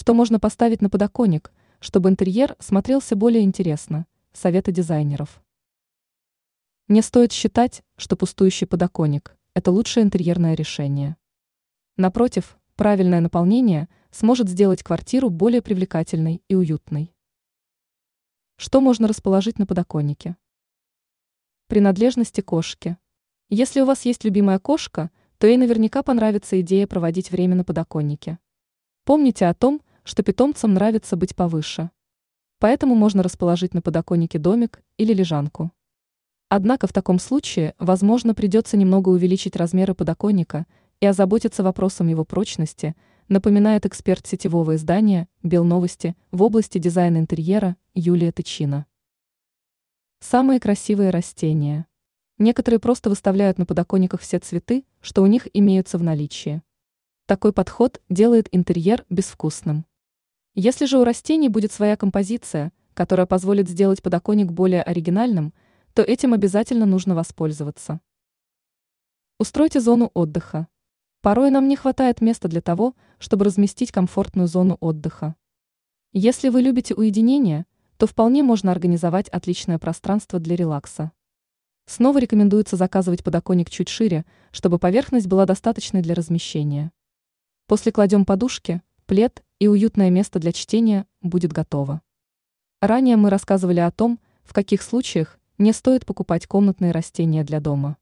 Что можно поставить на подоконник, чтобы интерьер смотрелся более интересно? Советы дизайнеров. Не стоит считать, что пустующий подоконник – это лучшее интерьерное решение. Напротив, правильное наполнение сможет сделать квартиру более привлекательной и уютной. Что можно расположить на подоконнике? Принадлежности кошки. Если у вас есть любимая кошка, то ей наверняка понравится идея проводить время на подоконнике. Помните о том, что питомцам нравится быть повыше. Поэтому можно расположить на подоконнике домик или лежанку. Однако в таком случае, возможно, придется немного увеличить размеры подоконника и озаботиться вопросом его прочности, напоминает эксперт сетевого издания «Белновости» в области дизайна интерьера Юлия Тычина. Самые красивые растения. Некоторые просто выставляют на подоконниках все цветы, что у них имеются в наличии. Такой подход делает интерьер безвкусным. Если же у растений будет своя композиция, которая позволит сделать подоконник более оригинальным, то этим обязательно нужно воспользоваться. Устройте зону отдыха. Порой нам не хватает места для того, чтобы разместить комфортную зону отдыха. Если вы любите уединение, то вполне можно организовать отличное пространство для релакса. Снова рекомендуется заказывать подоконник чуть шире, чтобы поверхность была достаточной для размещения. После кладем подушки, плед и уютное место для чтения будет готово. Ранее мы рассказывали о том, в каких случаях не стоит покупать комнатные растения для дома.